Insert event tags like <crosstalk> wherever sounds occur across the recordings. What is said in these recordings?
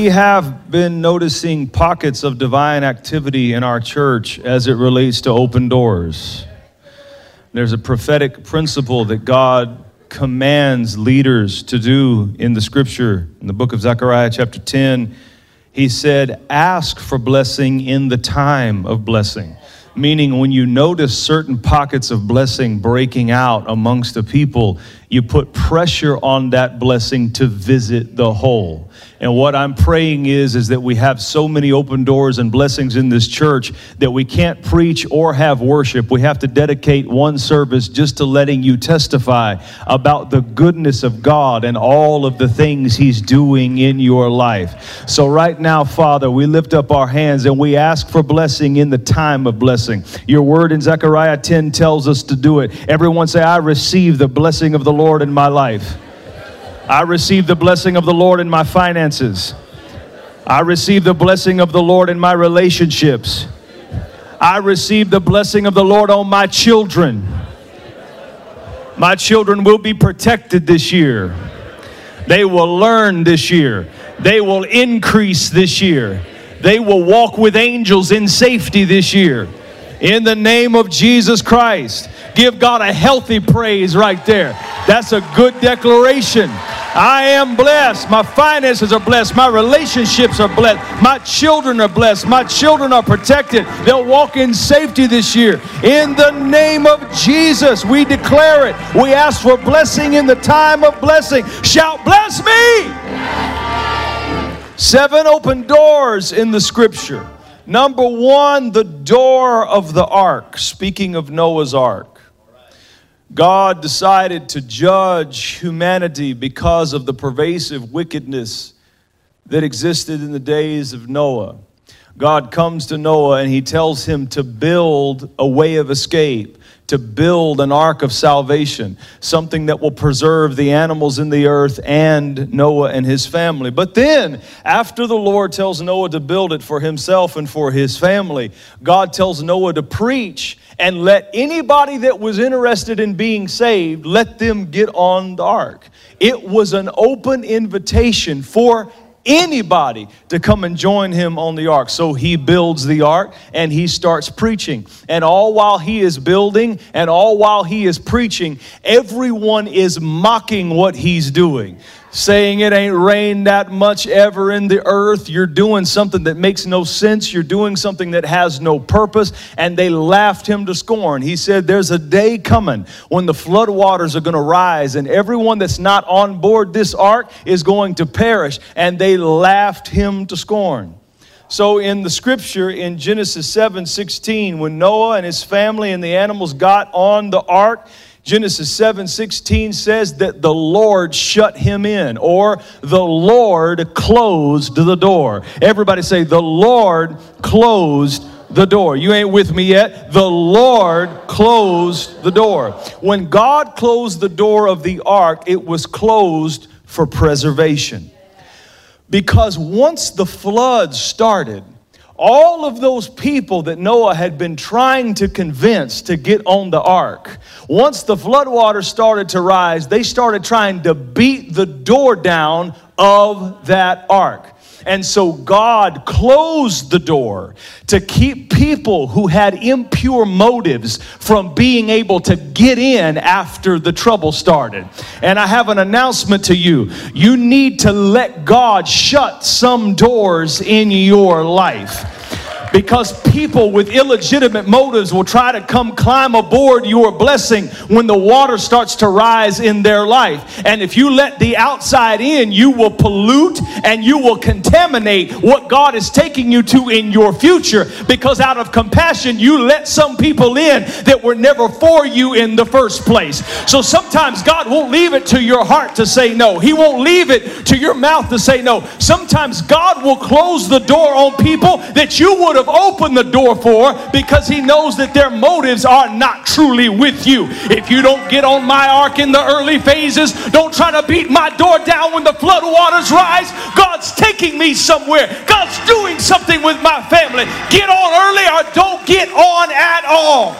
We have been noticing pockets of divine activity in our church as it relates to open doors. There's a prophetic principle that God commands leaders to do in the scripture. In the book of Zechariah, chapter 10, he said, Ask for blessing in the time of blessing. Meaning, when you notice certain pockets of blessing breaking out amongst the people, you put pressure on that blessing to visit the whole. And what I'm praying is, is that we have so many open doors and blessings in this church that we can't preach or have worship. We have to dedicate one service just to letting you testify about the goodness of God and all of the things He's doing in your life. So, right now, Father, we lift up our hands and we ask for blessing in the time of blessing. Your word in Zechariah 10 tells us to do it. Everyone say, I receive the blessing of the Lord in my life. I receive the blessing of the Lord in my finances. I receive the blessing of the Lord in my relationships. I receive the blessing of the Lord on my children. My children will be protected this year. They will learn this year. They will increase this year. They will walk with angels in safety this year. In the name of Jesus Christ. Give God a healthy praise right there. That's a good declaration. I am blessed. My finances are blessed. My relationships are blessed. My children are blessed. My children are protected. They'll walk in safety this year. In the name of Jesus, we declare it. We ask for blessing in the time of blessing. Shout, Bless me! Seven open doors in the scripture. Number one, the door of the ark. Speaking of Noah's ark. God decided to judge humanity because of the pervasive wickedness that existed in the days of Noah. God comes to Noah and he tells him to build a way of escape to build an ark of salvation, something that will preserve the animals in the earth and Noah and his family. But then, after the Lord tells Noah to build it for himself and for his family, God tells Noah to preach and let anybody that was interested in being saved, let them get on the ark. It was an open invitation for anybody to come and join him on the ark. So he builds the ark and he starts preaching. And all while he is building and all while he is preaching, everyone is mocking what he's doing saying it ain't rained that much ever in the earth. You're doing something that makes no sense. You're doing something that has no purpose. And they laughed him to scorn. He said, There's a day coming when the flood waters are going to rise, and everyone that's not on board this ark is going to perish. And they laughed him to scorn. So in the scripture in Genesis 7 16, when Noah and his family and the animals got on the ark, Genesis 7 16 says that the Lord shut him in, or the Lord closed the door. Everybody say, The Lord closed the door. You ain't with me yet? The Lord closed the door. When God closed the door of the ark, it was closed for preservation. Because once the flood started, all of those people that Noah had been trying to convince to get on the ark, once the floodwaters started to rise, they started trying to beat the door down of that ark. And so God closed the door to keep people who had impure motives from being able to get in after the trouble started. And I have an announcement to you. You need to let God shut some doors in your life because people with illegitimate motives will try to come climb aboard your blessing when the water starts to rise in their life. And if you let the outside in, you will pollute and you will contaminate what God is taking you to in your future because out of compassion, you let some people in that were never for you in the first place. So sometimes God won't leave it to your heart to say no, He won't leave it to your mouth to say no. Sometimes God will close the door on people that you would have opened the door for because he knows that their motives are not truly with you. If you don't get on my ark in the early phases, don't try to beat my door down when the flood waters rise. God's taking me somewhere. God's doing something with my family. Get on early or don't get on at all.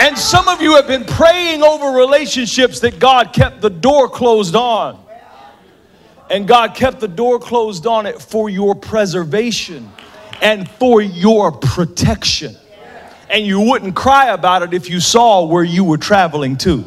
And some of you have been praying over relationships that God kept the door closed on. And God kept the door closed on it for your preservation and for your protection. And you wouldn't cry about it if you saw where you were traveling to.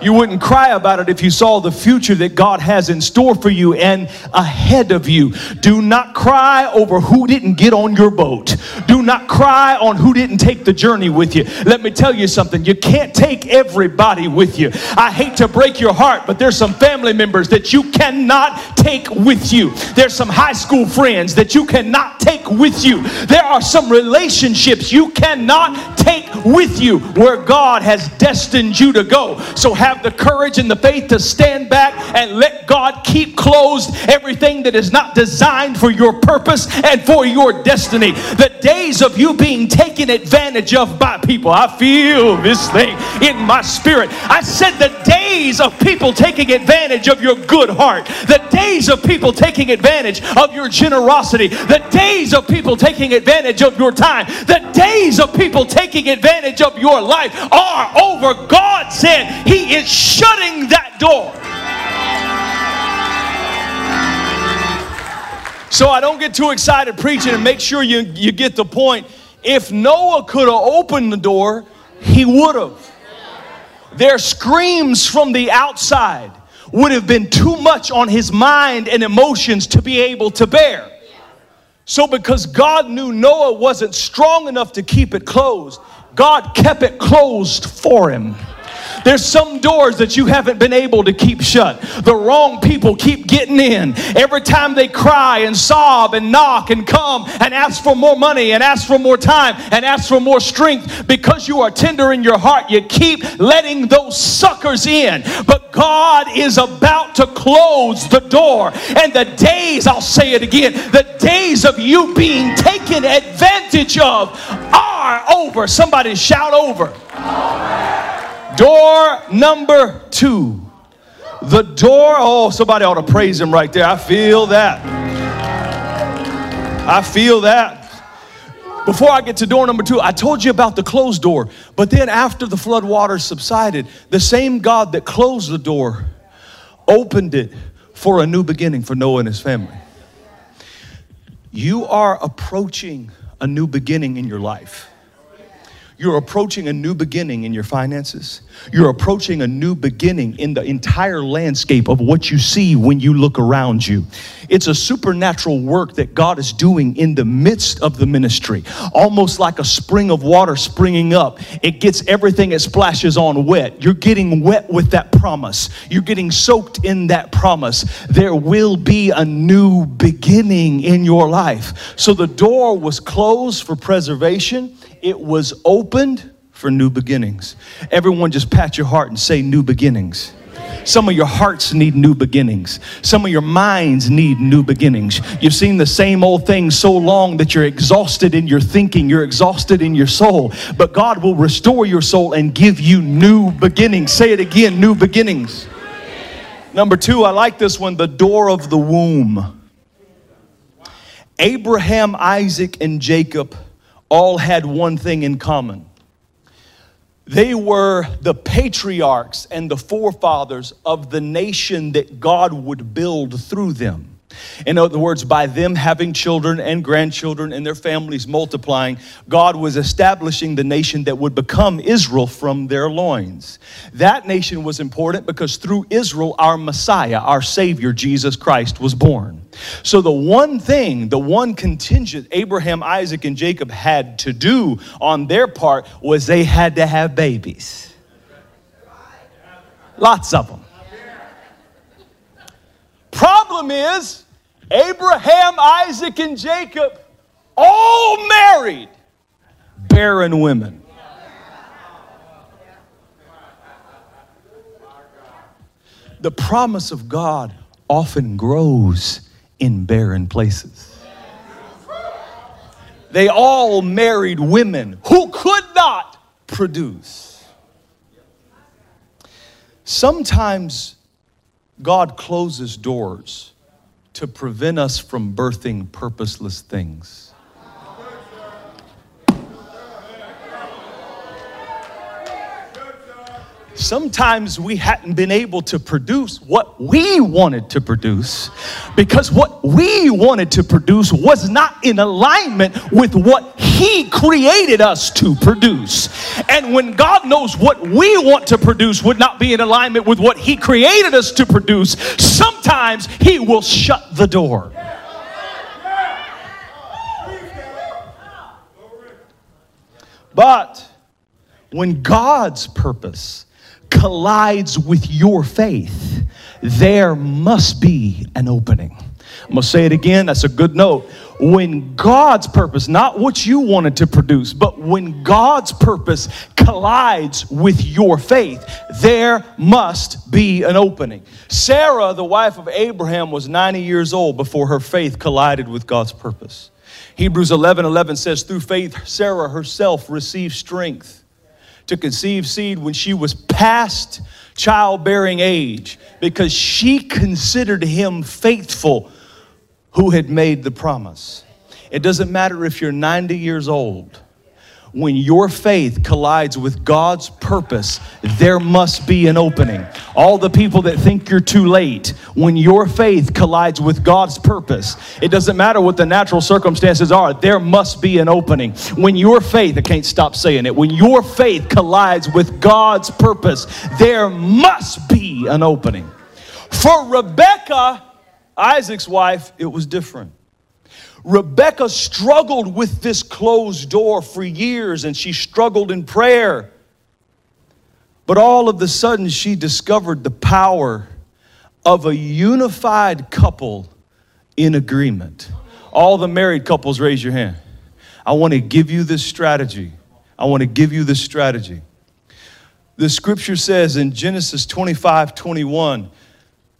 You wouldn't cry about it if you saw the future that God has in store for you and ahead of you. Do not cry over who didn't get on your boat. Do not cry on who didn't take the journey with you. Let me tell you something. You can't take everybody with you. I hate to break your heart, but there's some family members that you cannot take with you. There's some high school friends that you cannot take with you. There are some relationships you cannot take with you where God has destined you to go. So have the courage and the faith to stand back and let God keep closed everything that is not designed for your purpose and for your destiny. The days of you being taken advantage of by people, I feel this thing in my spirit. I said the days of people taking advantage of your good heart, the days of people taking advantage of your generosity, the days of people taking advantage of your time, the days of people taking advantage of your life are over. God said He is shutting that door. So I don't get too excited preaching and make sure you, you get the point. If Noah could have opened the door, he would have. Their screams from the outside would have been too much on his mind and emotions to be able to bear. So, because God knew Noah wasn't strong enough to keep it closed, God kept it closed for him. There's some doors that you haven't been able to keep shut. The wrong people keep getting in. Every time they cry and sob and knock and come and ask for more money and ask for more time and ask for more strength, because you are tender in your heart, you keep letting those suckers in. But God is about to close the door. And the days, I'll say it again, the days of you being taken advantage of are over. Somebody shout over. Door number two. The door, oh, somebody ought to praise him right there. I feel that. I feel that. Before I get to door number two, I told you about the closed door. But then after the flood waters subsided, the same God that closed the door opened it for a new beginning for Noah and his family. You are approaching a new beginning in your life. You're approaching a new beginning in your finances. You're approaching a new beginning in the entire landscape of what you see when you look around you. It's a supernatural work that God is doing in the midst of the ministry, almost like a spring of water springing up. It gets everything it splashes on wet. You're getting wet with that promise, you're getting soaked in that promise. There will be a new beginning in your life. So the door was closed for preservation it was opened for new beginnings. Everyone just pat your heart and say, New beginnings. Some of your hearts need new beginnings. Some of your minds need new beginnings. You've seen the same old thing so long that you're exhausted in your thinking, you're exhausted in your soul. But God will restore your soul and give you new beginnings. Say it again new beginnings. Number two, I like this one the door of the womb. Abraham, Isaac, and Jacob all had one thing in common they were the patriarchs and the forefathers of the nation that God would build through them. In other words, by them having children and grandchildren and their families multiplying, God was establishing the nation that would become Israel from their loins. That nation was important because through Israel, our Messiah, our Savior, Jesus Christ, was born. So, the one thing, the one contingent Abraham, Isaac, and Jacob had to do on their part was they had to have babies. Lots of them. Problem is, Abraham, Isaac, and Jacob all married barren women. The promise of God often grows in barren places. They all married women who could not produce. Sometimes God closes doors to prevent us from birthing purposeless things. Sometimes we hadn't been able to produce what we wanted to produce because what we wanted to produce was not in alignment with what He created us to produce. And when God knows what we want to produce would not be in alignment with what He created us to produce, sometimes He will shut the door. But when God's purpose collides with your faith, there must be an opening. I'm gonna say it again, that's a good note. When God's purpose, not what you wanted to produce, but when God's purpose collides with your faith, there must be an opening. Sarah, the wife of Abraham, was 90 years old before her faith collided with God's purpose. Hebrews 11 11 says, Through faith, Sarah herself received strength to conceive seed when she was past childbearing age because she considered him faithful who had made the promise. It doesn't matter if you're 90 years old when your faith collides with God's purpose, there must be an opening. All the people that think you're too late, when your faith collides with God's purpose, it doesn't matter what the natural circumstances are, there must be an opening. When your faith, I can't stop saying it, when your faith collides with God's purpose, there must be an opening. For Rebecca, Isaac's wife, it was different. Rebecca struggled with this closed door for years and she struggled in prayer. But all of a sudden, she discovered the power of a unified couple in agreement. All the married couples, raise your hand. I want to give you this strategy. I want to give you this strategy. The scripture says in Genesis 25 21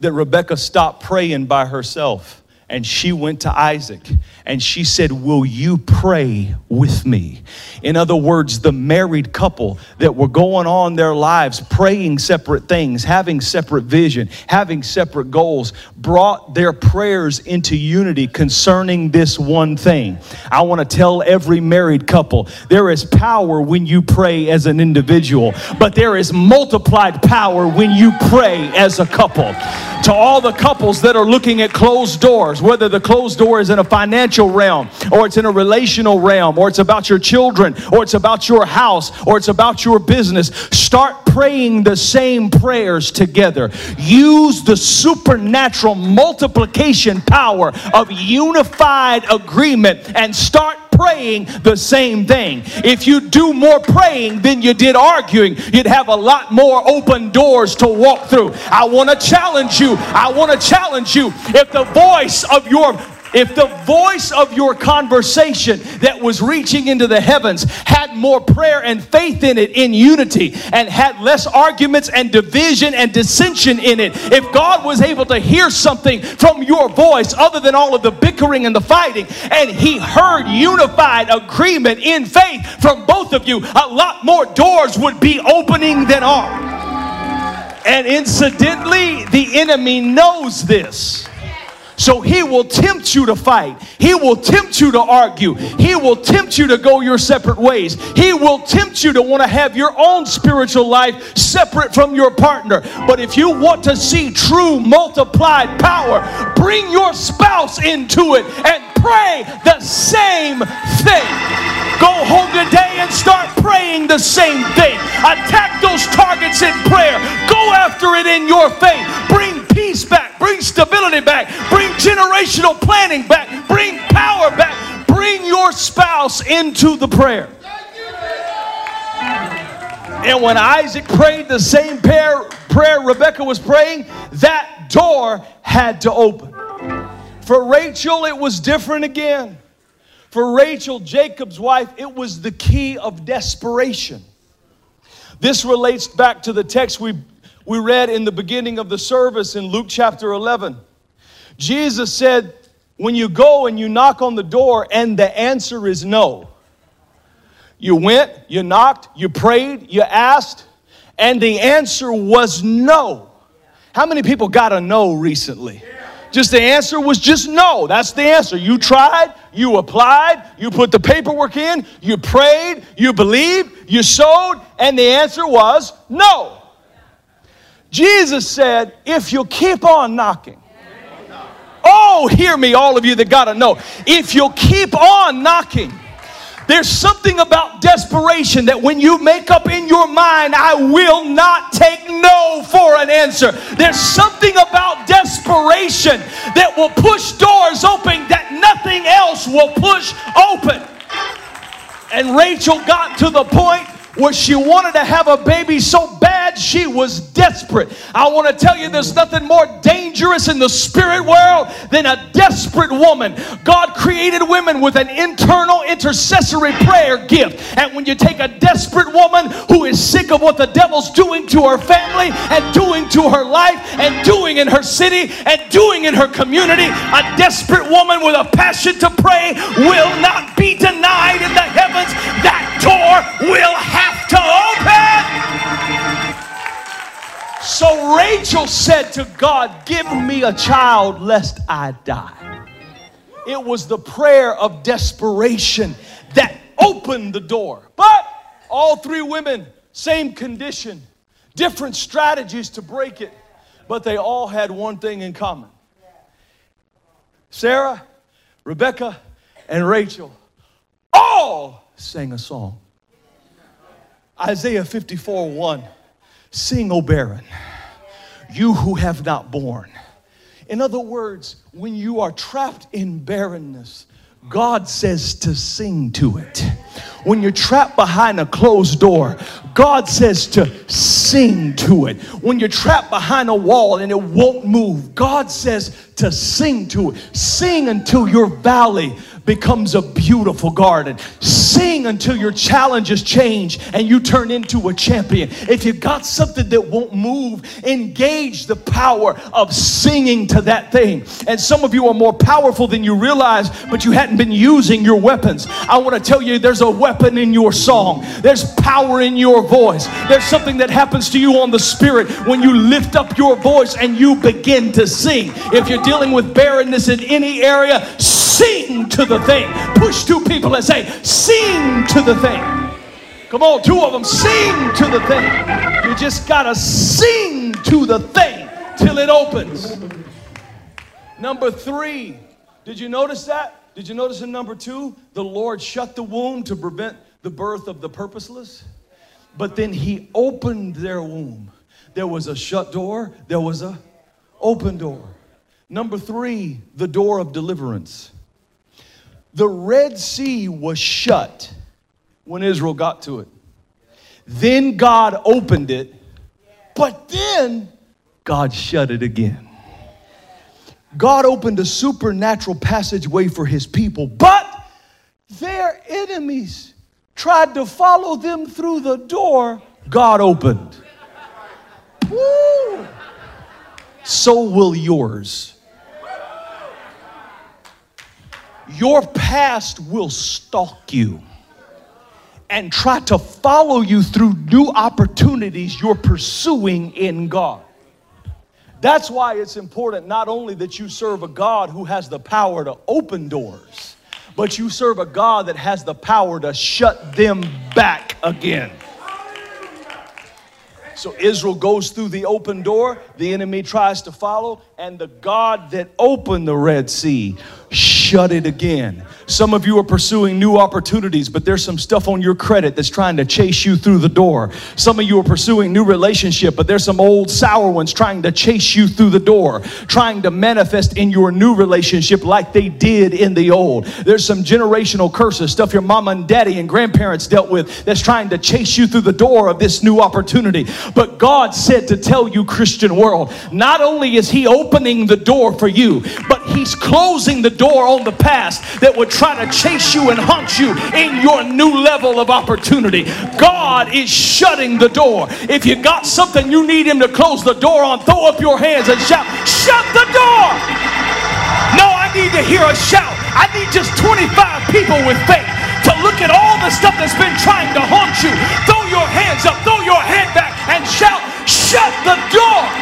that Rebecca stopped praying by herself and she went to Isaac and she said, Will you pray with me? In other words, the married couple that were going on their lives, praying separate things, having separate vision, having separate goals, brought their prayers into unity concerning this one thing. I want to tell every married couple there is power when you pray as an individual, but there is multiplied power when you pray as a couple. To all the couples that are looking at closed doors, whether the closed door is in a financial realm, or it's in a relational realm, or it's about your children, or it's about your house, or it's about your business. Start praying the same prayers together. Use the supernatural multiplication power of unified agreement and start praying the same thing. If you do more praying than you did arguing, you'd have a lot more open doors to walk through. I want to challenge you. I want to challenge you. If the voice of your if the voice of your conversation that was reaching into the heavens had more prayer and faith in it in unity and had less arguments and division and dissension in it, if God was able to hear something from your voice other than all of the bickering and the fighting, and He heard unified agreement in faith from both of you, a lot more doors would be opening than are. And incidentally, the enemy knows this. So he will tempt you to fight. He will tempt you to argue. He will tempt you to go your separate ways. He will tempt you to want to have your own spiritual life separate from your partner. But if you want to see true multiplied power, bring your spouse into it and pray the same thing. Go home today and start praying the same thing. Attack those targets in prayer. Go after it in your faith. Bring peace back. Bring stability back. Bring generational planning back. Bring power back. Bring your spouse into the prayer. And when Isaac prayed the same prayer, prayer Rebecca was praying, that door had to open. For Rachel, it was different again. For Rachel, Jacob's wife, it was the key of desperation. This relates back to the text we, we read in the beginning of the service in Luke chapter 11. Jesus said, When you go and you knock on the door and the answer is no, you went, you knocked, you prayed, you asked, and the answer was no. How many people got a no recently? Just the answer was just no. That's the answer. You tried, you applied, you put the paperwork in, you prayed, you believed, you sowed, and the answer was no. Jesus said, if you keep on knocking, oh, hear me, all of you that got to know, if you'll keep on knocking, there's something about desperation that when you make up in your mind, I will not take no for an answer. There's something about desperation that will push doors open that nothing else will push open. And Rachel got to the point where she wanted to have a baby so bad she was desperate. I want to tell you there's nothing more dangerous in the spirit world than a desperate woman. God created women with an internal intercessory prayer gift. And when you take a desperate woman who is sick of what the devil's doing to her family and doing to her life and doing in her city and doing in her community, a desperate woman with a passion to pray will not be denied in the heavens. That door will have to open. So Rachel said to God, Give me a child lest I die. It was the prayer of desperation that opened the door. But all three women, same condition, different strategies to break it, but they all had one thing in common Sarah, Rebecca, and Rachel all sang a song. Isaiah 54 1. Sing, O barren, you who have not borne. In other words, when you are trapped in barrenness, God says to sing to it. When you're trapped behind a closed door, God says to sing to it. When you're trapped behind a wall and it won't move, God says to sing to it. Sing until your valley becomes a beautiful garden. Sing until your challenges change and you turn into a champion. If you've got something that won't move, engage the power of singing to that thing. And some of you are more powerful than you realize, but you hadn't been using your weapons. I want to tell you there's a weapon in your song, there's power in your voice. There's something that happens to you on the spirit when you lift up your voice and you begin to sing. If you're dealing with barrenness in any area, sing to the thing. Push two people and say, sing to the thing. Come on, two of them, sing to the thing. You just gotta sing to the thing till it opens. Number three, did you notice that? Did you notice in number two, the Lord shut the womb to prevent the birth of the purposeless? But then he opened their womb. There was a shut door, there was a open door. Number three, the door of deliverance. The Red Sea was shut when Israel got to it. Then God opened it, but then God shut it again. God opened a supernatural passageway for his people, but their enemies tried to follow them through the door God opened. Woo. So will yours. Your past will stalk you and try to follow you through new opportunities you're pursuing in God. That's why it's important not only that you serve a God who has the power to open doors, but you serve a God that has the power to shut them back again. So Israel goes through the open door, the enemy tries to follow, and the God that opened the Red Sea shut it again. Some of you are pursuing new opportunities, but there's some stuff on your credit that's trying to chase you through the door. Some of you are pursuing new relationship, but there's some old sour ones trying to chase you through the door, trying to manifest in your new relationship like they did in the old. There's some generational curses, stuff your mama and daddy and grandparents dealt with that's trying to chase you through the door of this new opportunity. But God said to tell you, Christian world, not only is He opening the door for you, but He's closing the door on the past that would try to chase you and haunt you in your new level of opportunity. God is shutting the door. If you got something you need Him to close the door on, throw up your hands and shout, Shut the door! No, I need to hear a shout. I need just 25 people with faith to look at all the stuff that's been trying to haunt you. Throw your hands up, throw your head back, and shout, Shut the door!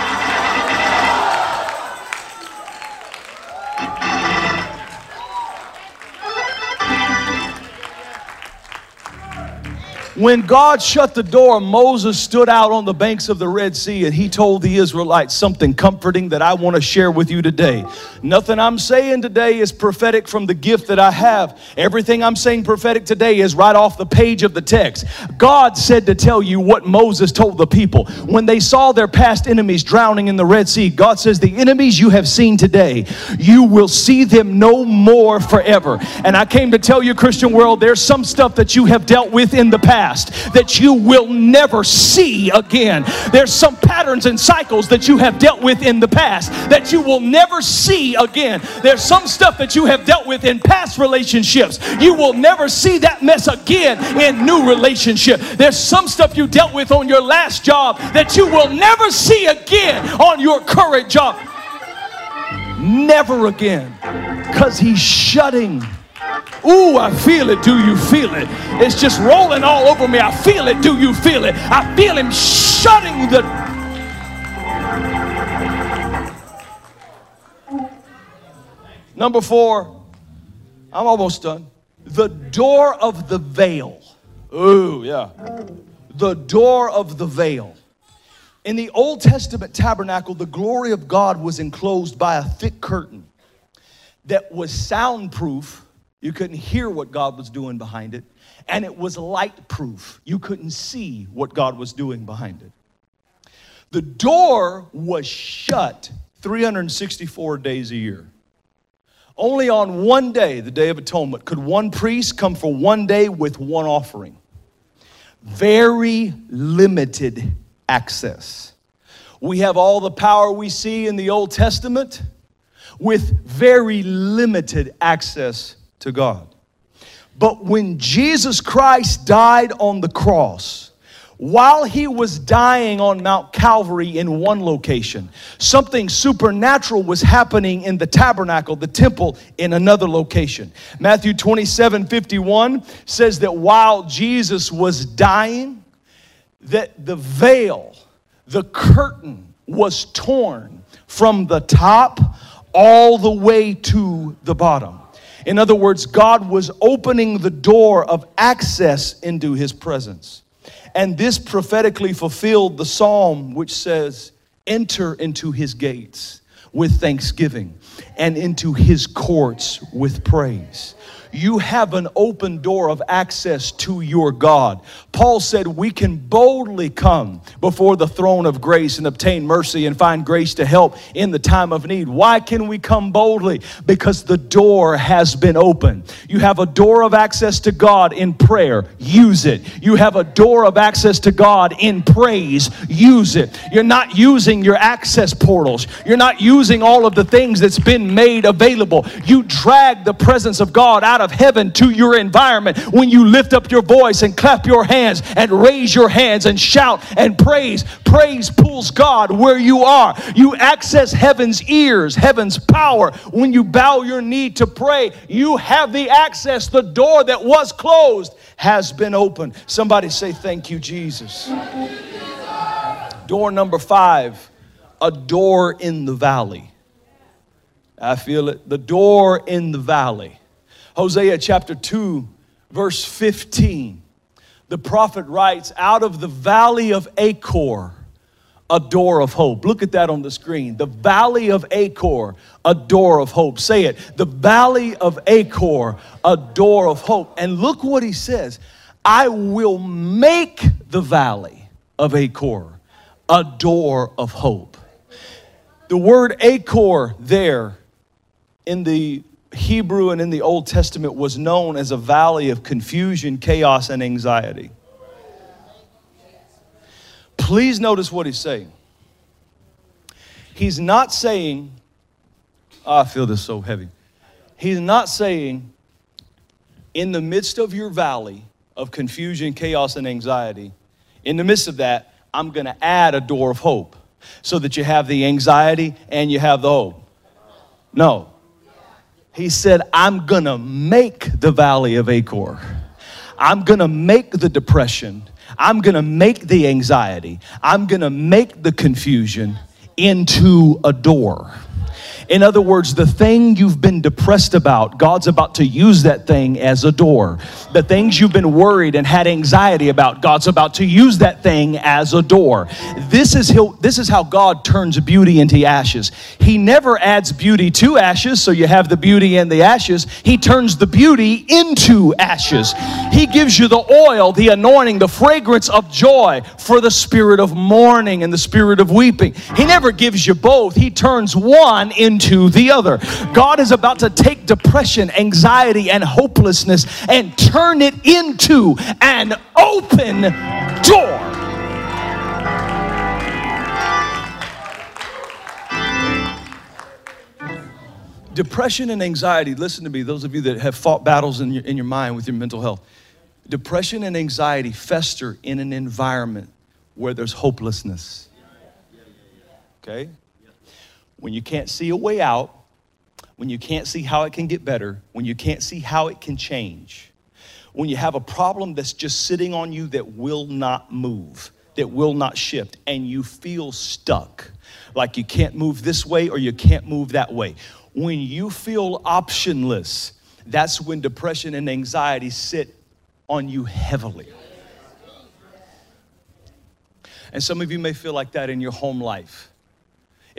When God shut the door, Moses stood out on the banks of the Red Sea and he told the Israelites something comforting that I want to share with you today. Nothing I'm saying today is prophetic from the gift that I have. Everything I'm saying prophetic today is right off the page of the text. God said to tell you what Moses told the people. When they saw their past enemies drowning in the Red Sea, God says, The enemies you have seen today, you will see them no more forever. And I came to tell you, Christian world, there's some stuff that you have dealt with in the past past that you will never see again. There's some patterns and cycles that you have dealt with in the past that you will never see again. There's some stuff that you have dealt with in past relationships. You will never see that mess again in new relationship. There's some stuff you dealt with on your last job that you will never see again on your current job. Never again. Because he's shutting Ooh, I feel it. Do you feel it? It's just rolling all over me. I feel it. Do you feel it? I feel him shutting the. Number four, I'm almost done. The door of the veil. Ooh, yeah. The door of the veil. In the Old Testament tabernacle, the glory of God was enclosed by a thick curtain that was soundproof you couldn't hear what God was doing behind it. And it was light proof. You couldn't see what God was doing behind it. The door was shut 364 days a year. Only on one day, the Day of Atonement, could one priest come for one day with one offering. Very limited access. We have all the power we see in the Old Testament with very limited access to God. But when Jesus Christ died on the cross, while he was dying on Mount Calvary in one location, something supernatural was happening in the tabernacle, the temple, in another location. Matthew 27 51 says that while Jesus was dying, that the veil, the curtain was torn from the top all the way to the bottom. In other words, God was opening the door of access into his presence. And this prophetically fulfilled the psalm which says, Enter into his gates with thanksgiving and into his courts with praise you have an open door of access to your God. Paul said we can boldly come before the throne of grace and obtain mercy and find grace to help in the time of need. Why can we come boldly? Because the door has been open. You have a door of access to God in prayer, use it. You have a door of access to God in praise, use it. You're not using your access portals, you're not using all of the things that's been made available. You drag the presence of God out of heaven to your environment when you lift up your voice and clap your hands and raise your hands and shout and praise. Praise pulls God where you are. You access heaven's ears, heaven's power. When you bow your knee to pray, you have the access. The door that was closed has been opened. Somebody say, Thank you, Jesus. Door number five, a door in the valley. I feel it. The door in the valley. Hosea chapter 2, verse 15. The prophet writes, Out of the valley of Achor, a door of hope. Look at that on the screen. The valley of Achor, a door of hope. Say it. The valley of Achor, a door of hope. And look what he says I will make the valley of Achor a door of hope. The word Achor there in the Hebrew and in the Old Testament was known as a valley of confusion, chaos, and anxiety. Please notice what he's saying. He's not saying, oh, I feel this so heavy. He's not saying, in the midst of your valley of confusion, chaos, and anxiety, in the midst of that, I'm going to add a door of hope so that you have the anxiety and you have the hope. No, he said, I'm gonna make the valley of Achor. I'm gonna make the depression. I'm gonna make the anxiety. I'm gonna make the confusion into a door. In other words, the thing you've been depressed about, God's about to use that thing as a door. The things you've been worried and had anxiety about, God's about to use that thing as a door. This is, how, this is how God turns beauty into ashes. He never adds beauty to ashes, so you have the beauty and the ashes. He turns the beauty into ashes. He gives you the oil, the anointing, the fragrance of joy for the spirit of mourning and the spirit of weeping. He never gives you both, He turns one into the other. God is about to take depression, anxiety, and hopelessness and turn it into an open door. Depression and anxiety, listen to me, those of you that have fought battles in your, in your mind with your mental health. Depression and anxiety fester in an environment where there's hopelessness. Okay? When you can't see a way out, when you can't see how it can get better, when you can't see how it can change, when you have a problem that's just sitting on you that will not move, that will not shift, and you feel stuck, like you can't move this way or you can't move that way. When you feel optionless, that's when depression and anxiety sit on you heavily. And some of you may feel like that in your home life.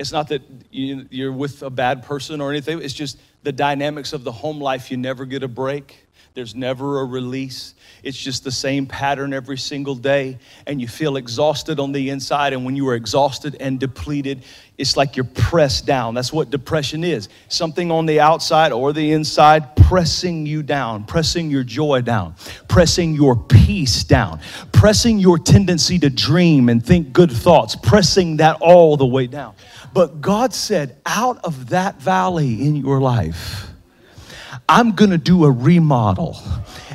It's not that you're with a bad person or anything, it's just the dynamics of the home life. You never get a break. There's never a release. It's just the same pattern every single day, and you feel exhausted on the inside. And when you are exhausted and depleted, it's like you're pressed down. That's what depression is something on the outside or the inside pressing you down, pressing your joy down, pressing your peace down, pressing your tendency to dream and think good thoughts, pressing that all the way down. But God said, out of that valley in your life, I'm gonna do a remodel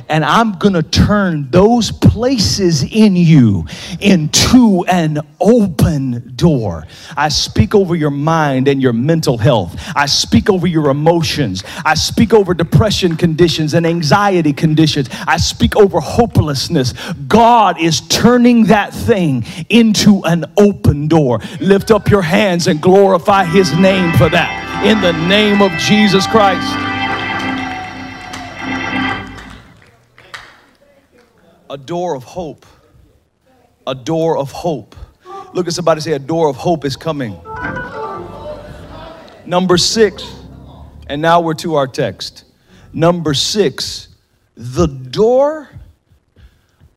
and I'm gonna turn those places in you into an open door. I speak over your mind and your mental health. I speak over your emotions. I speak over depression conditions and anxiety conditions. I speak over hopelessness. God is turning that thing into an open door. Lift up your hands and glorify His name for that. In the name of Jesus Christ. A door of hope. A door of hope. Look at somebody say, A door of hope is coming. Number six, and now we're to our text. Number six, the door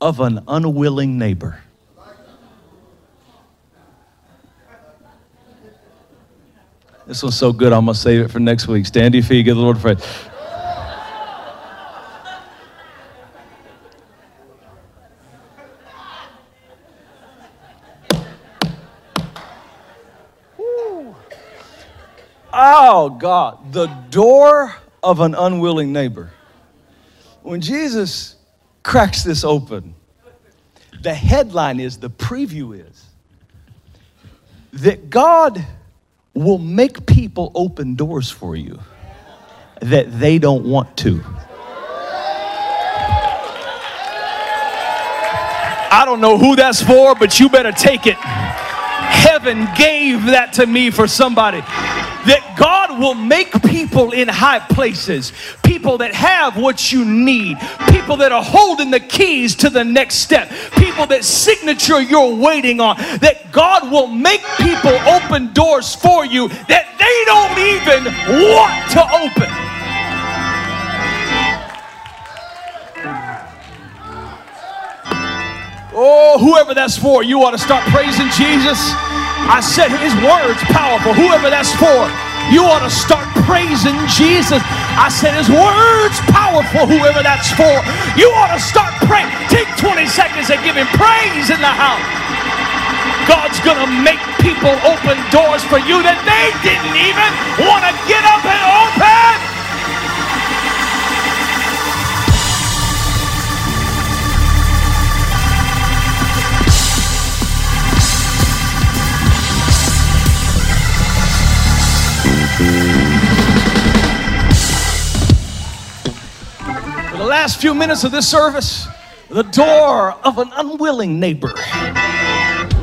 of an unwilling neighbor. This one's so good, I'm gonna save it for next week. Stand to your feet, give the Lord a praise. Oh, God, the door of an unwilling neighbor. When Jesus cracks this open, the headline is, the preview is, that God will make people open doors for you that they don't want to. I don't know who that's for, but you better take it. Heaven gave that to me for somebody that God will make people in high places, people that have what you need, people that are holding the keys to the next step, people that signature you're waiting on, that God will make people open doors for you that they don't even want to open. Oh, whoever that's for, you ought to start praising Jesus. I said his word's powerful. Whoever that's for, you ought to start praising Jesus. I said his word's powerful. Whoever that's for, you ought to start praying. Take 20 seconds and give him praise in the house. God's gonna make people open doors for you that they didn't even want to get up and open. Last few minutes of this service, the door of an unwilling neighbor.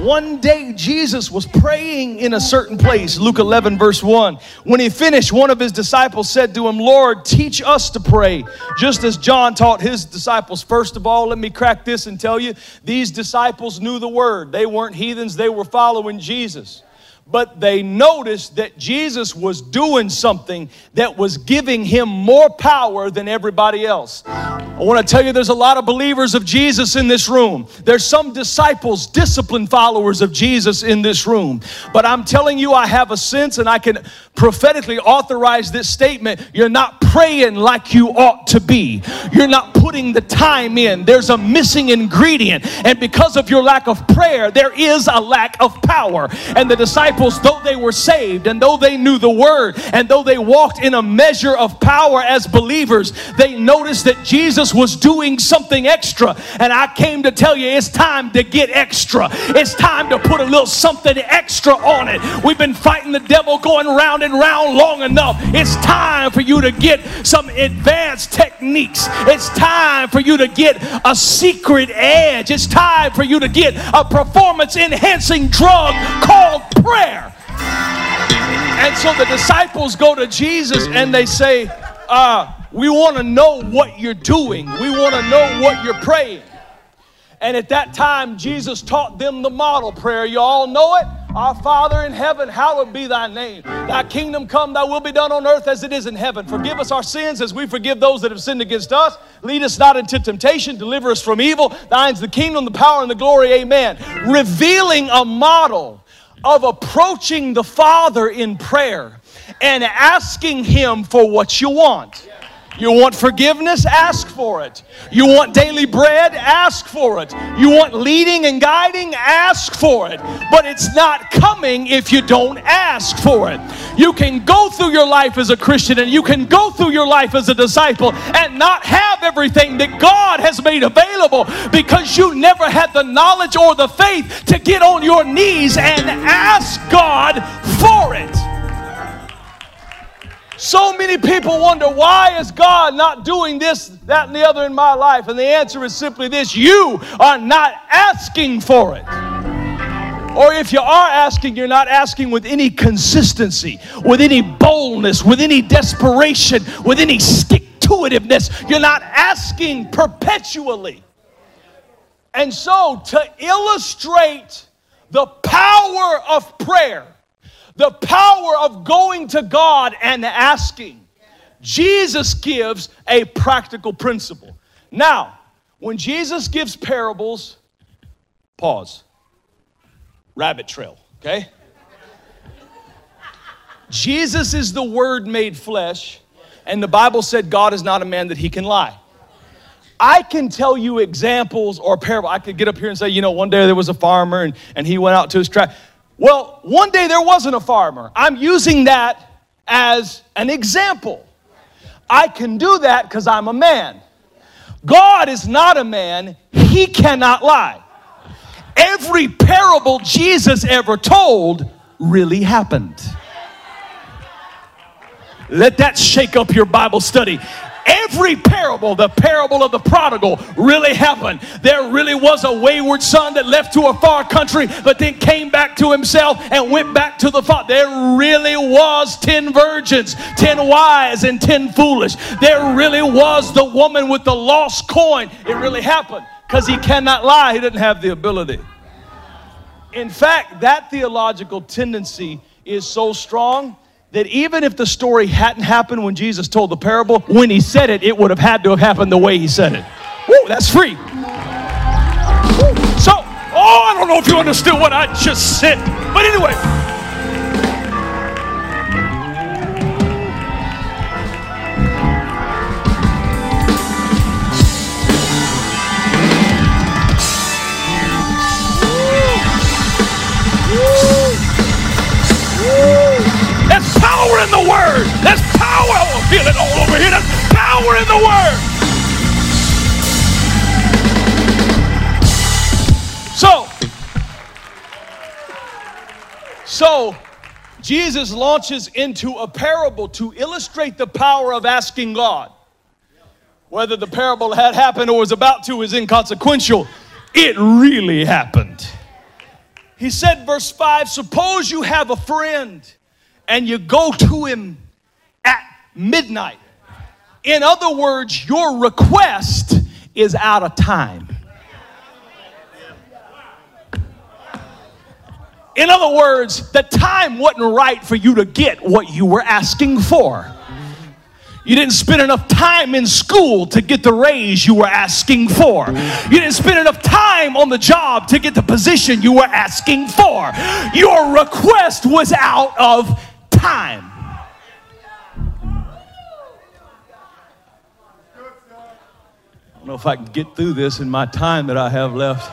One day Jesus was praying in a certain place, Luke 11, verse 1. When he finished, one of his disciples said to him, Lord, teach us to pray, just as John taught his disciples. First of all, let me crack this and tell you these disciples knew the word. They weren't heathens, they were following Jesus but they noticed that Jesus was doing something that was giving him more power than everybody else. I want to tell you there's a lot of believers of Jesus in this room. There's some disciples, disciplined followers of Jesus in this room. But I'm telling you, I have a sense and I can prophetically authorize this statement. You're not praying like you ought to be, you're not putting the time in. There's a missing ingredient. And because of your lack of prayer, there is a lack of power. And the disciples, though they were saved and though they knew the word and though they walked in a measure of power as believers, they noticed that Jesus was doing something extra. And I came to tell you it's time to get extra. It's time to put a little something extra on it. We've been fighting the devil going round and round long enough. It's time for you to get some advanced techniques. It's time for you to get a secret edge. It's time for you to get a performance enhancing drug called prayer. And so the disciples go to Jesus and they say, uh, We want to know what you're doing, we want to know what you're praying. And at that time, Jesus taught them the model prayer. You all know it. Our Father in heaven, hallowed be thy name. Thy kingdom come, thy will be done on earth as it is in heaven. Forgive us our sins as we forgive those that have sinned against us. Lead us not into temptation, deliver us from evil. Thine's the kingdom, the power, and the glory. Amen. Revealing a model of approaching the Father in prayer and asking Him for what you want. You want forgiveness? Ask for it. You want daily bread? Ask for it. You want leading and guiding? Ask for it. But it's not coming if you don't ask for it. You can go through your life as a Christian and you can go through your life as a disciple and not have everything that God has made available because you never had the knowledge or the faith to get on your knees and ask God for it. So many people wonder, why is God not doing this, that, and the other in my life? And the answer is simply this you are not asking for it. Or if you are asking, you're not asking with any consistency, with any boldness, with any desperation, with any stick to itiveness. You're not asking perpetually. And so, to illustrate the power of prayer, the power of going to God and asking. Jesus gives a practical principle. Now, when Jesus gives parables, pause. Rabbit trail, okay? Jesus is the Word made flesh, and the Bible said God is not a man that he can lie. I can tell you examples or parable. I could get up here and say, you know, one day there was a farmer and, and he went out to his track. Well, one day there wasn't a farmer. I'm using that as an example. I can do that because I'm a man. God is not a man, he cannot lie. Every parable Jesus ever told really happened. Let that shake up your Bible study every parable, the parable of the prodigal, really happened. There really was a wayward son that left to a far country, but then came back to himself and went back to the father. There really was 10 virgins, 10 wise, and 10 foolish. There really was the woman with the lost coin. It really happened because he cannot lie, he didn't have the ability. In fact, that theological tendency is so strong that even if the story hadn't happened when Jesus told the parable, when he said it, it would have had to have happened the way he said it. Woo, that's free. Woo. So, oh, I don't know if you understood what I just said. But anyway. In the word. There's power. I feel it all over here. There's power in the word. So, so Jesus launches into a parable to illustrate the power of asking God. Whether the parable had happened or was about to is inconsequential. It really happened. He said, verse 5 Suppose you have a friend and you go to him at midnight. In other words, your request is out of time. In other words, the time wasn't right for you to get what you were asking for. You didn't spend enough time in school to get the raise you were asking for. You didn't spend enough time on the job to get the position you were asking for. Your request was out of time. I don't know if I can get through this in my time that I have left.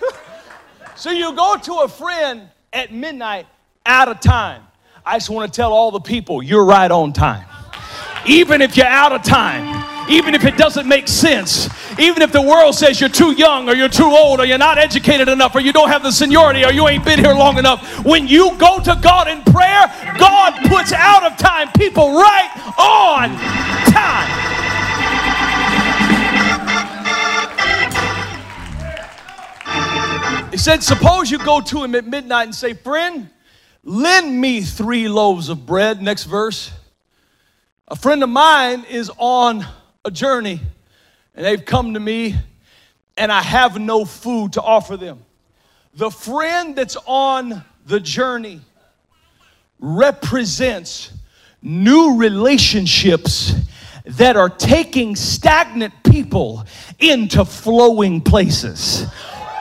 <laughs> so you go to a friend at midnight out of time. I just want to tell all the people you're right on time. Even if you're out of time, even if it doesn't make sense, even if the world says you're too young or you're too old or you're not educated enough or you don't have the seniority or you ain't been here long enough, when you go to God in prayer, God puts out of time people right on time. He said, Suppose you go to him at midnight and say, Friend, Lend me three loaves of bread. Next verse. A friend of mine is on a journey and they've come to me and I have no food to offer them. The friend that's on the journey represents new relationships that are taking stagnant people into flowing places.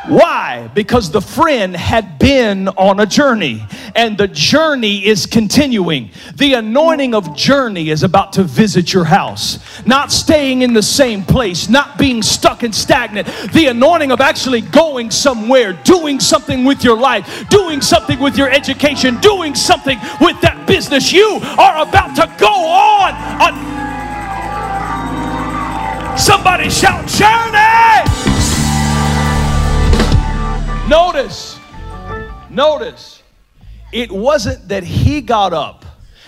Why? Because the friend had been on a journey and the journey is continuing. The anointing of journey is about to visit your house, not staying in the same place, not being stuck and stagnant. The anointing of actually going somewhere, doing something with your life, doing something with your education, doing something with that business. You are about to go on. on. Somebody shout, journey! Notice, notice, it wasn't that he got up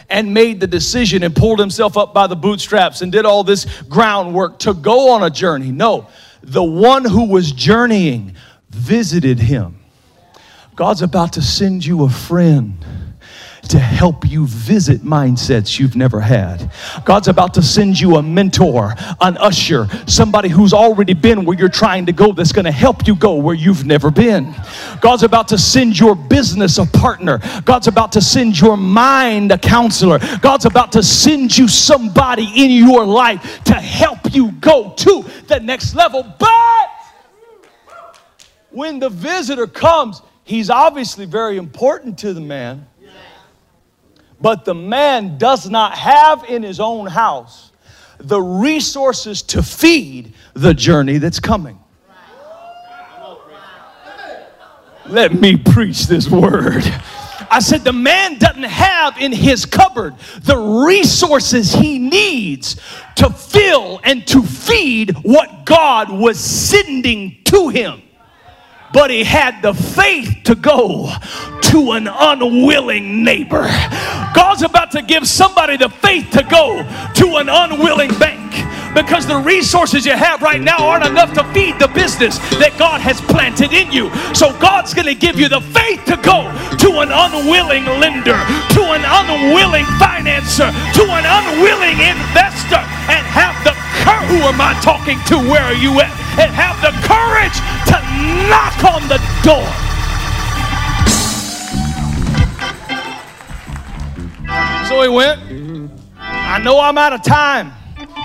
and made the decision and pulled himself up by the bootstraps and did all this groundwork to go on a journey. No, the one who was journeying visited him. God's about to send you a friend to help you visit mindsets you've never had. God's about to send you a mentor, an usher, somebody who's already been where you're trying to go that's going to help you go where you've never been. God's about to send your business a partner. God's about to send your mind a counselor. God's about to send you somebody in your life to help you go to the next level. But when the visitor comes, he's obviously very important to the man but the man does not have in his own house the resources to feed the journey that's coming. Let me preach this word. I said, the man doesn't have in his cupboard the resources he needs to fill and to feed what God was sending to him but he had the faith to go to an unwilling neighbor. God's about to give somebody the faith to go to an unwilling bank because the resources you have right now aren't enough to feed the business that God has planted in you. So God's going to give you the faith to go to an unwilling lender, to an unwilling financer, to an unwilling investor and have the who am I talking to? Where are you at? And have the courage to knock on the door. So he went. I know I'm out of time.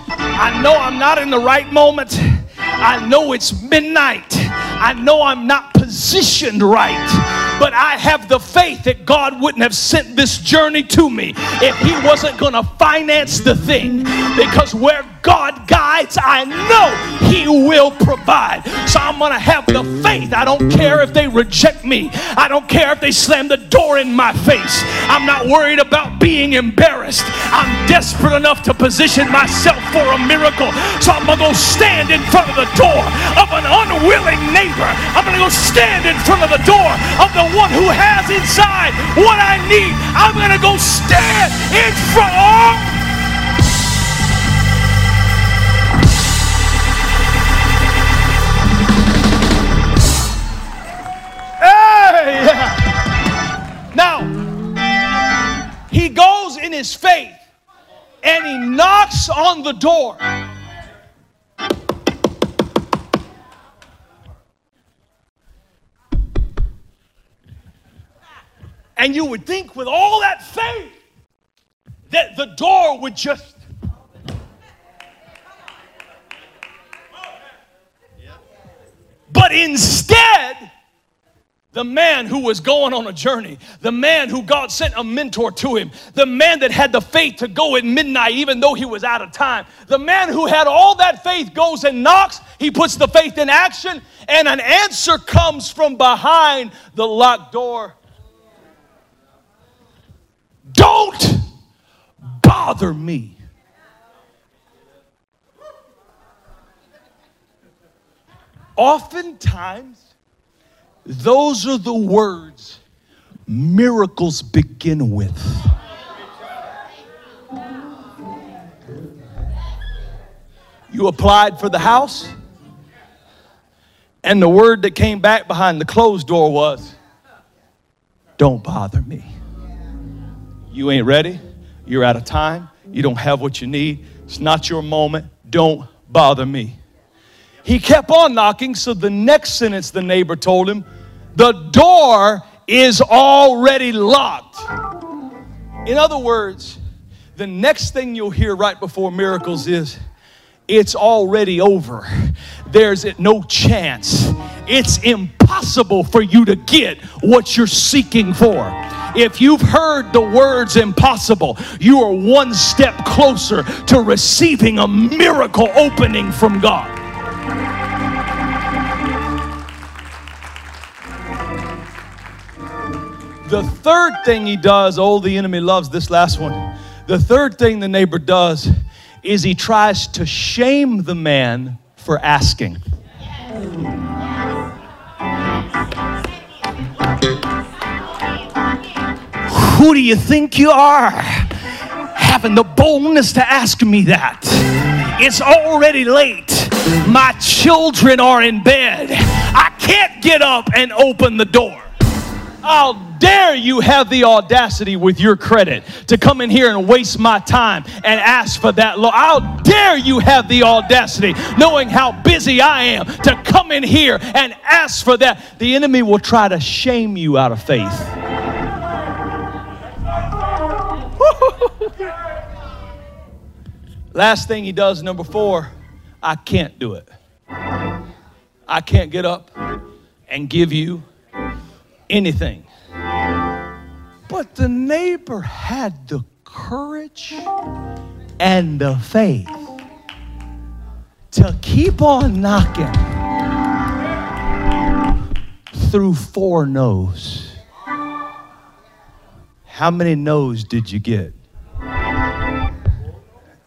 I know I'm not in the right moment. I know it's midnight. I know I'm not positioned right but I have the faith that God wouldn't have sent this journey to me if He wasn't going to finance the thing. Because where God guides, I know He will provide. So I'm going to have the faith. I don't care if they reject me, I don't care if they slam the door in my face. I'm not worried about being embarrassed. I'm desperate enough to position myself for a miracle. So I'm going to go stand in front of the door of an unwilling neighbor. I'm going to go stand in front of the door of the one who has inside what I need. I'm going to go stand in front. of. Knocks on the door. And you would think, with all that faith, that the door would just. But instead, the man who was going on a journey, the man who God sent a mentor to him, the man that had the faith to go at midnight even though he was out of time, the man who had all that faith goes and knocks, he puts the faith in action, and an answer comes from behind the locked door. Don't bother me. Oftentimes, those are the words miracles begin with. You applied for the house, and the word that came back behind the closed door was, Don't bother me. You ain't ready. You're out of time. You don't have what you need. It's not your moment. Don't bother me. He kept on knocking, so the next sentence the neighbor told him, the door is already locked. In other words, the next thing you'll hear right before miracles is, it's already over. There's no chance. It's impossible for you to get what you're seeking for. If you've heard the words impossible, you are one step closer to receiving a miracle opening from God. The third thing he does, oh, the enemy loves this last one. The third thing the neighbor does is he tries to shame the man for asking. Who do you think you are? Having the boldness to ask me that. It's already late. My children are in bed. I can't get up and open the door. How dare you have the audacity with your credit to come in here and waste my time and ask for that loan? How dare you have the audacity, knowing how busy I am, to come in here and ask for that? The enemy will try to shame you out of faith. <laughs> Last thing he does, number four, I can't do it. I can't get up and give you anything. But the neighbor had the courage and the faith to keep on knocking through four no's. How many no's did you get?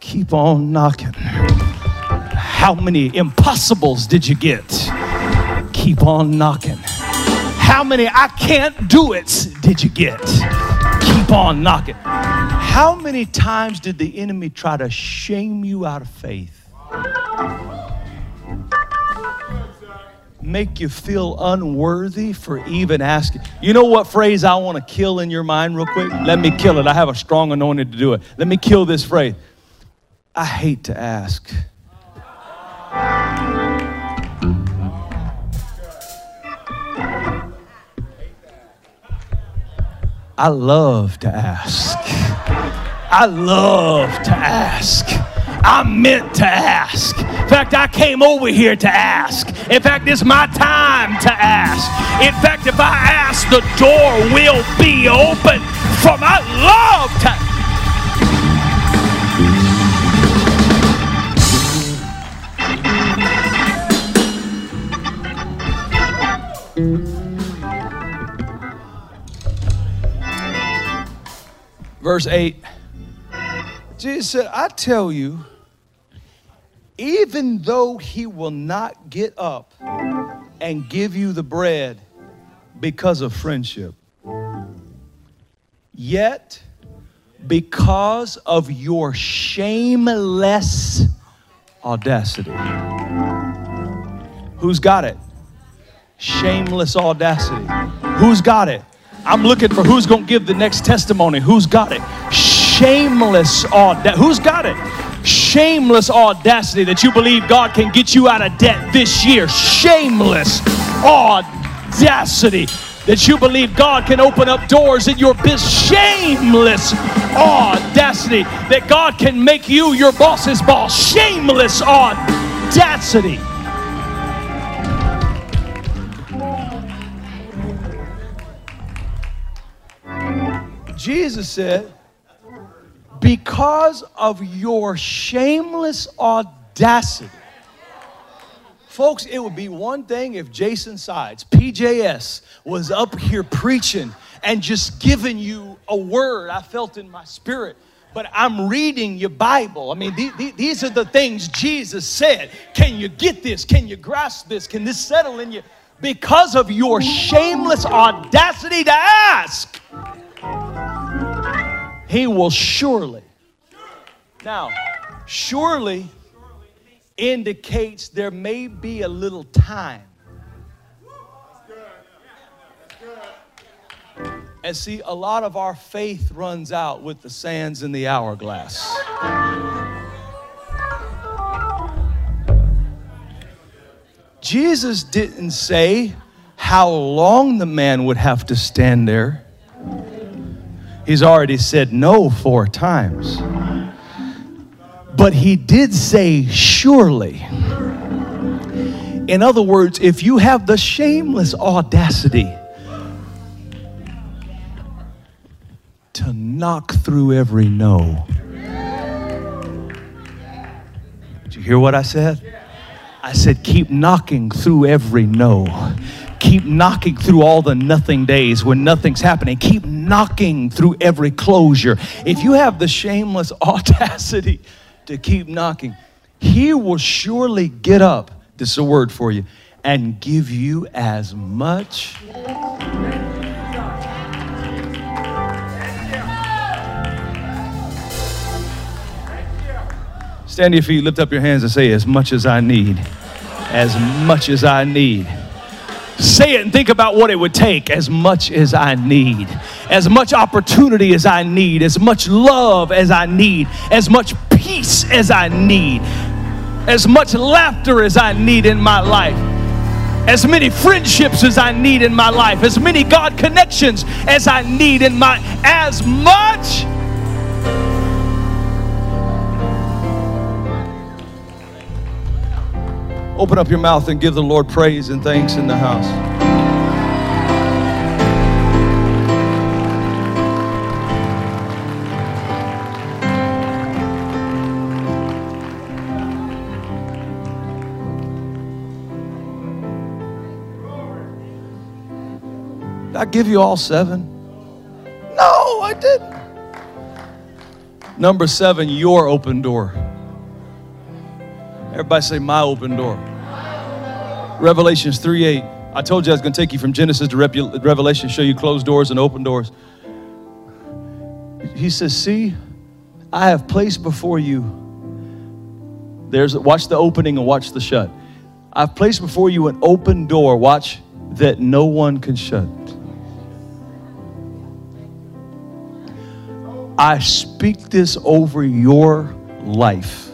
Keep on knocking. How many impossibles did you get? Keep on knocking. How many I can't do it did you get? Keep on knocking. How many times did the enemy try to shame you out of faith? Make you feel unworthy for even asking. You know what phrase I want to kill in your mind, real quick? Let me kill it. I have a strong anointing to do it. Let me kill this phrase. I hate to ask. I love to ask. I love to ask. I meant to ask. In fact, I came over here to ask. In fact, it's my time to ask. In fact, if I ask, the door will be open for my love to Verse 8 Jesus said, I tell you, even though he will not get up and give you the bread because of friendship, yet because of your shameless audacity. Who's got it? Shameless audacity. Who's got it? I'm looking for who's going to give the next testimony. Who's got it? Shameless audacity. Who's got it? shameless audacity that you believe God can get you out of debt this year. Shameless audacity that you believe God can open up doors in your business. Shameless audacity that God can make you your boss's boss. Shameless audacity. Jesus said, because of your shameless audacity, Folks, it would be one thing if Jason Sides, PJS, was up here preaching and just giving you a word I felt in my spirit. But I'm reading your Bible. I mean, these are the things Jesus said. Can you get this? Can you grasp this? Can this settle in you? Because of your shameless audacity to ask, He will surely. Now, surely indicates there may be a little time. And see, a lot of our faith runs out with the sands in the hourglass. Jesus didn't say how long the man would have to stand there. He's already said no four times. But he did say, surely. In other words, if you have the shameless audacity to knock through every no. Did you hear what I said? I said, keep knocking through every no. Keep knocking through all the nothing days when nothing's happening. Keep knocking through every closure. If you have the shameless <laughs> audacity to keep knocking. He will surely get up, this is a word for you, and give you as much. Stand to your feet, lift up your hands, and say, As much as I need. As much as I need. Say it and think about what it would take as much as I need, as much opportunity as I need, as much love as I need, as much peace as I need, as much laughter as I need in my life, as many friendships as I need in my life, as many God connections as I need in my, as much. Open up your mouth and give the Lord praise and thanks in the house. I give you all seven? No, I didn't. Number seven, your open door. Everybody say, My open door. Revelations 3 8. I told you I was going to take you from Genesis to Revelation, show you closed doors and open doors. He says, See, I have placed before you. There's watch the opening and watch the shut. I've placed before you an open door, watch that no one can shut. I speak this over your life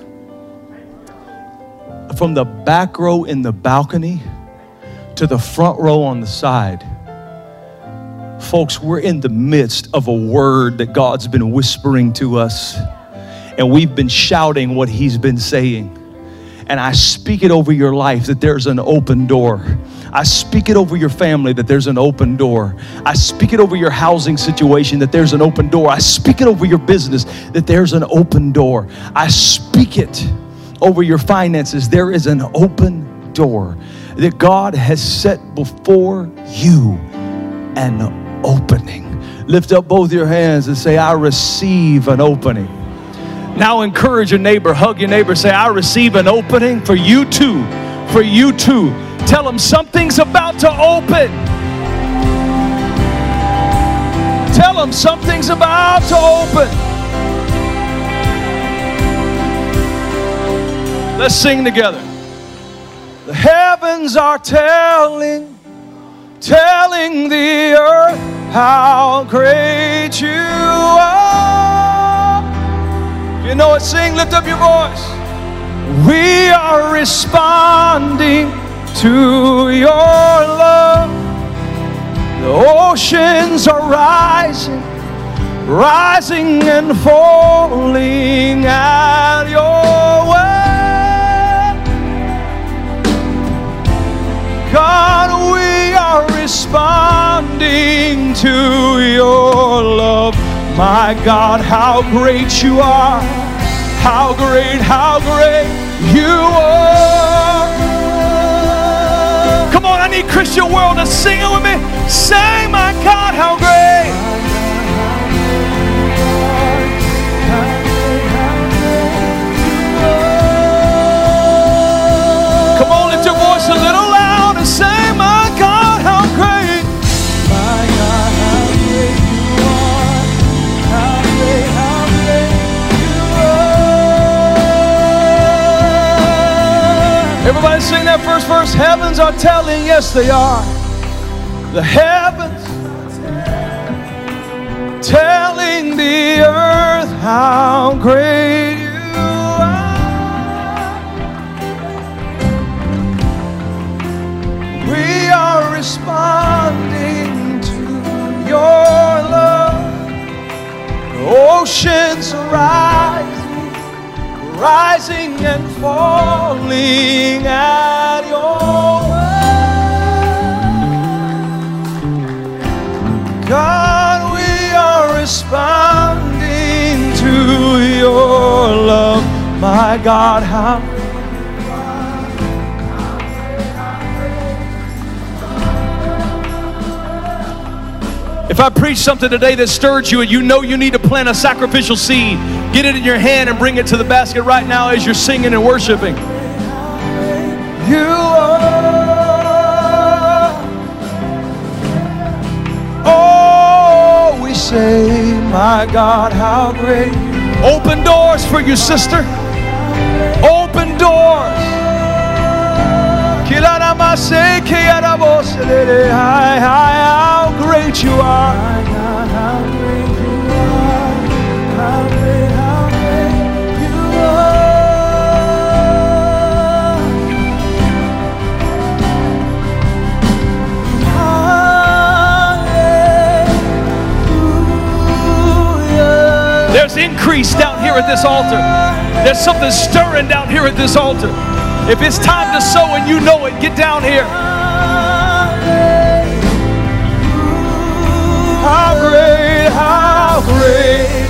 from the back row in the balcony to the front row on the side. Folks, we're in the midst of a word that God's been whispering to us, and we've been shouting what He's been saying. And I speak it over your life that there's an open door. I speak it over your family that there's an open door. I speak it over your housing situation that there's an open door. I speak it over your business that there's an open door. I speak it over your finances, there is an open door that God has set before you an opening. Lift up both your hands and say, I receive an opening. Now encourage your neighbor, hug your neighbor, say, I receive an opening for you too. For you too. Tell them something's about to open. Tell them something's about to open. Let's sing together. The heavens are telling, telling the earth how great you are. You know it, sing, lift up your voice. We are responding to your love. The oceans are rising, rising and falling at your way. God, we are responding to your love. My God, how great you are! How great, how great you are! Come on, I need Christian world to sing it with me. Say, my God, how great! First verse. Heavens are telling, yes, they are. The heavens telling the earth how great you are. We are responding to your love. The oceans rising rising and falling at your way. God, we are responding to your love. My God, how If I preach something today that stirs you and you know you need to plant a sacrificial seed, get it in your hand and bring it to the basket right now as you're singing and worshiping. You are. Oh, we say, my God, how great. Open doors for you, sister. Open doors. Hi, hi, how great you are. There's increase down here at this altar. There's something stirring down here at this altar. If it's time to sow and you know it, get down here. How great, how great